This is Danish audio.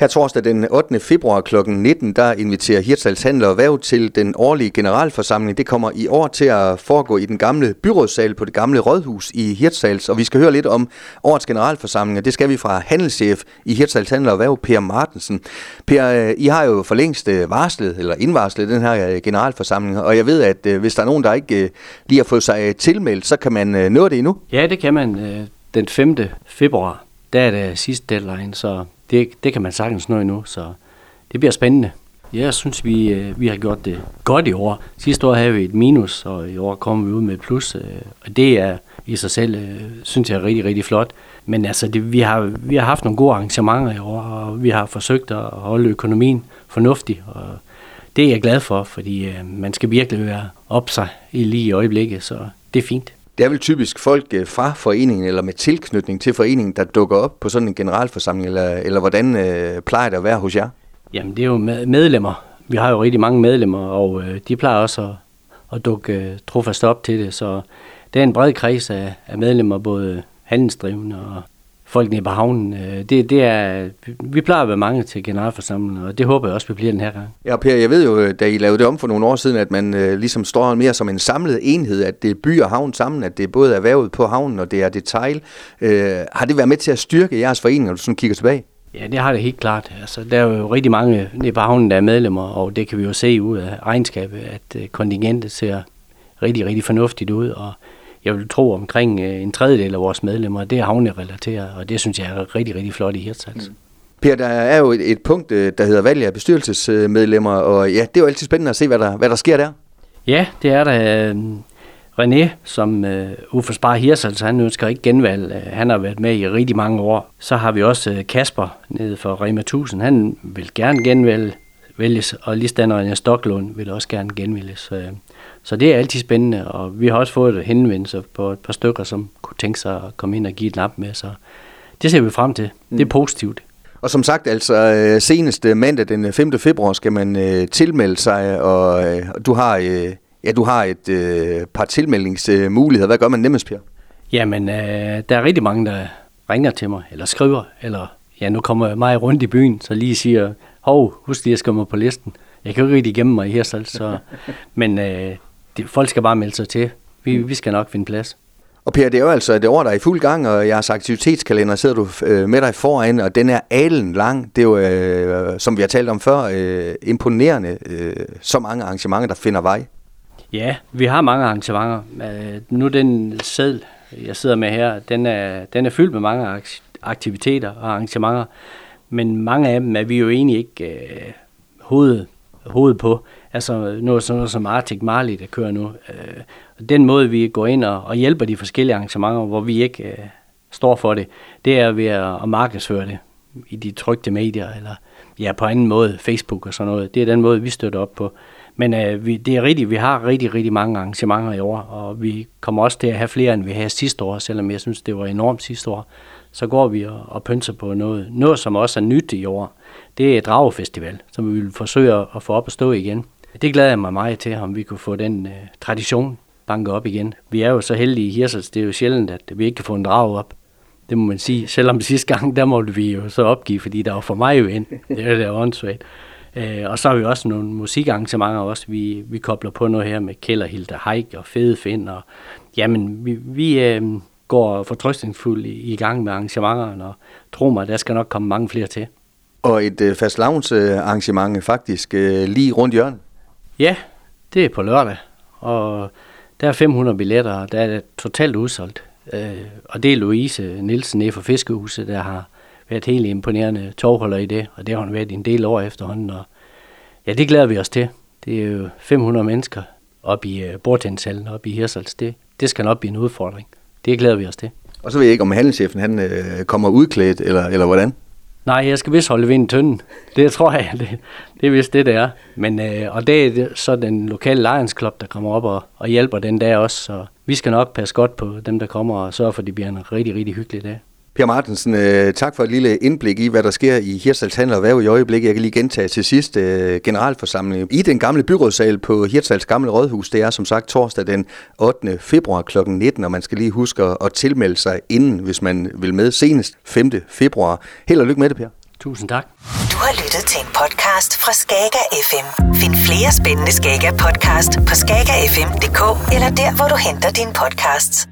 Her torsdag den 8. februar kl. 19, der inviterer Hirtshals Handler og Væv til den årlige generalforsamling. Det kommer i år til at foregå i den gamle byrådssal på det gamle rådhus i Hirtshals, og vi skal høre lidt om årets generalforsamling, og det skal vi fra handelschef i Hirtshals Handler og Væv, Per Martensen. Per, øh, I har jo for længst øh, varslet, eller indvarslet den her øh, generalforsamling, og jeg ved, at hvis der er nogen, der ikke lige har fået sig tilmeldt, så kan man nå det endnu. Ja, det kan man den 5. februar. Der er det sidste deadline, så det, det kan man sagtens nå endnu, så det bliver spændende. Jeg synes, vi, øh, vi har gjort det godt i år. Sidste år havde vi et minus, og i år kommer vi ud med et plus. Øh, og det er i sig selv, øh, synes jeg, er rigtig, rigtig flot. Men altså, det, vi, har, vi har haft nogle gode arrangementer i år, og vi har forsøgt at holde økonomien fornuftig. Og det er jeg glad for, fordi man skal virkelig være op sig i lige i øjeblikket, så det er fint. Det er vel typisk folk øh, fra foreningen eller med tilknytning til foreningen, der dukker op på sådan en generalforsamling, eller, eller hvordan øh, plejer det at være hos jer? Jamen, det er jo medlemmer. Vi har jo rigtig mange medlemmer, og øh, de plejer også at, at dukke øh, trofast op til det, så det er en bred kreds af, af medlemmer, både handelsdrivende og folk nede på havnen. Øh, det, det er, vi plejer at være mange til generalforsamlingen, og det håber jeg også, vi bliver den her gang. Ja, Per, jeg ved jo, da I lavede det om for nogle år siden, at man øh, ligesom står mere som en samlet enhed, at det er by og havn sammen, at det er både erhvervet på havnen, og det er detail. Øh, har det været med til at styrke jeres forening, når du sådan kigger tilbage? Ja, det har det helt klart. Altså, der er jo rigtig mange på havnen, der er medlemmer, og det kan vi jo se ud af regnskabet, at øh, kontingentet ser rigtig, rigtig fornuftigt ud, og jeg vil tro omkring øh, en tredjedel af vores medlemmer, det er havnerelateret, og det synes jeg er rigtig, rigtig flot i Hirtshals. Mm. Per, der er jo et, et punkt, øh, der hedder valg af bestyrelsesmedlemmer, og ja, det er jo altid spændende at se, hvad der, hvad der sker der. Ja, det er der. René, som uh, Uffe Spar Hirsals, han ønsker ikke genvalg. Han har været med i rigtig mange år. Så har vi også Kasper nede for Rema 1000. Han vil gerne genvælge, vælges, og Listander Stoklund vil også gerne genvælges. Så det er altid spændende, og vi har også fået henvendelse på et par stykker, som kunne tænke sig at komme ind og give et nap med, så det ser vi frem til. Mm. Det er positivt. Og som sagt, altså øh, senest mandag den 5. februar skal man øh, tilmelde sig, og øh, du har øh, ja, du har et øh, par tilmeldingsmuligheder. Hvad gør man nemmest, Per? Jamen, øh, der er rigtig mange, der ringer til mig, eller skriver, eller ja, nu kommer jeg meget rundt i byen, så lige siger, hov, husk lige at skrive mig på listen. Jeg kan jo ikke rigtig gemme mig i her selv, så, men øh, det, folk skal bare melde sig til. Vi, vi skal nok finde plads. Og Per, det er jo altså det år, der er i fuld gang, og jeres aktivitetskalender sidder du øh, med dig foran, og den er alen lang. Det er jo, øh, som vi har talt om før, øh, imponerende, øh, så mange arrangementer, der finder vej. Ja, vi har mange arrangementer. Øh, nu den sæd, jeg sidder med her, den er, den er fyldt med mange aktiviteter og arrangementer, men mange af dem er vi jo egentlig ikke øh, hoved, hoved på. Altså noget sådan noget som Arctic Marley, der kører nu. Øh, den måde, vi går ind og, og hjælper de forskellige arrangementer, hvor vi ikke øh, står for det, det er ved at, at markedsføre det i de trygte medier, eller ja, på anden måde, Facebook og sådan noget. Det er den måde, vi støtter op på. Men øh, vi, det er rigtigt, vi har rigtig, rigtig mange arrangementer i år, og vi kommer også til at have flere, end vi havde sidste år, selvom jeg synes, det var enormt sidste år. Så går vi og, og pynser på noget. Noget, som også er nyt i år, det er Dragefestival, som vi vil forsøge at få op at stå igen. Det glæder jeg mig meget til, om vi kunne få den øh, tradition banket op igen. Vi er jo så heldige i Hirsels, det er jo sjældent, at vi ikke kan få en drag op. Det må man sige. Selvom sidste gang, der måtte vi jo så opgive, fordi der var for meget jo ind. Det er det åndssvagt. Uh, og så har vi også nogle musikarrangementer også. Vi, vi kobler på noget her med Keller Hilde Heik og Fede Find. Og, jamen, vi, vi uh, går fortrøstningsfuldt i, i gang med arrangementerne, og tro mig, der skal nok komme mange flere til. Og et uh, fast arrangement faktisk uh, lige rundt hjørnet. Ja, det er på lørdag, og der er 500 billetter, og der er totalt udsolgt. Øh, og det er Louise Nielsen fra Fiskehuset, der har været helt imponerende togholder i det, og det har hun været en del år efterhånden. Og ja, det glæder vi os til. Det er jo 500 mennesker op i uh, bordtændshallen, op i Hirsals. Det, det skal nok blive en udfordring. Det glæder vi os til. Og så ved jeg ikke, om handelschefen han, øh, kommer udklædt, eller, eller hvordan? Nej, jeg skal vist holde vind tynden. Det tror jeg, det, det er vist det, det er. Men, øh, og det er så den lokale Lions Club, der kommer op og, og hjælper den der også. Så vi skal nok passe godt på dem, der kommer og sørge for, at det bliver en rigtig, rigtig hyggelig dag. Per Martensen, øh, tak for et lille indblik i, hvad der sker i Hirtshals Handel og Værv i øjeblikket. Jeg kan lige gentage til sidst øh, generalforsamling i den gamle byrådssal på Hirtshals Gamle Rådhus. Det er som sagt torsdag den 8. februar kl. 19, og man skal lige huske at, at tilmelde sig inden, hvis man vil med senest 5. februar. Held og lykke med det, Per. Tusind tak. Du har lyttet til en podcast fra Skager FM. Find flere spændende Skager podcast på skagerfm.dk eller der, hvor du henter dine podcasts.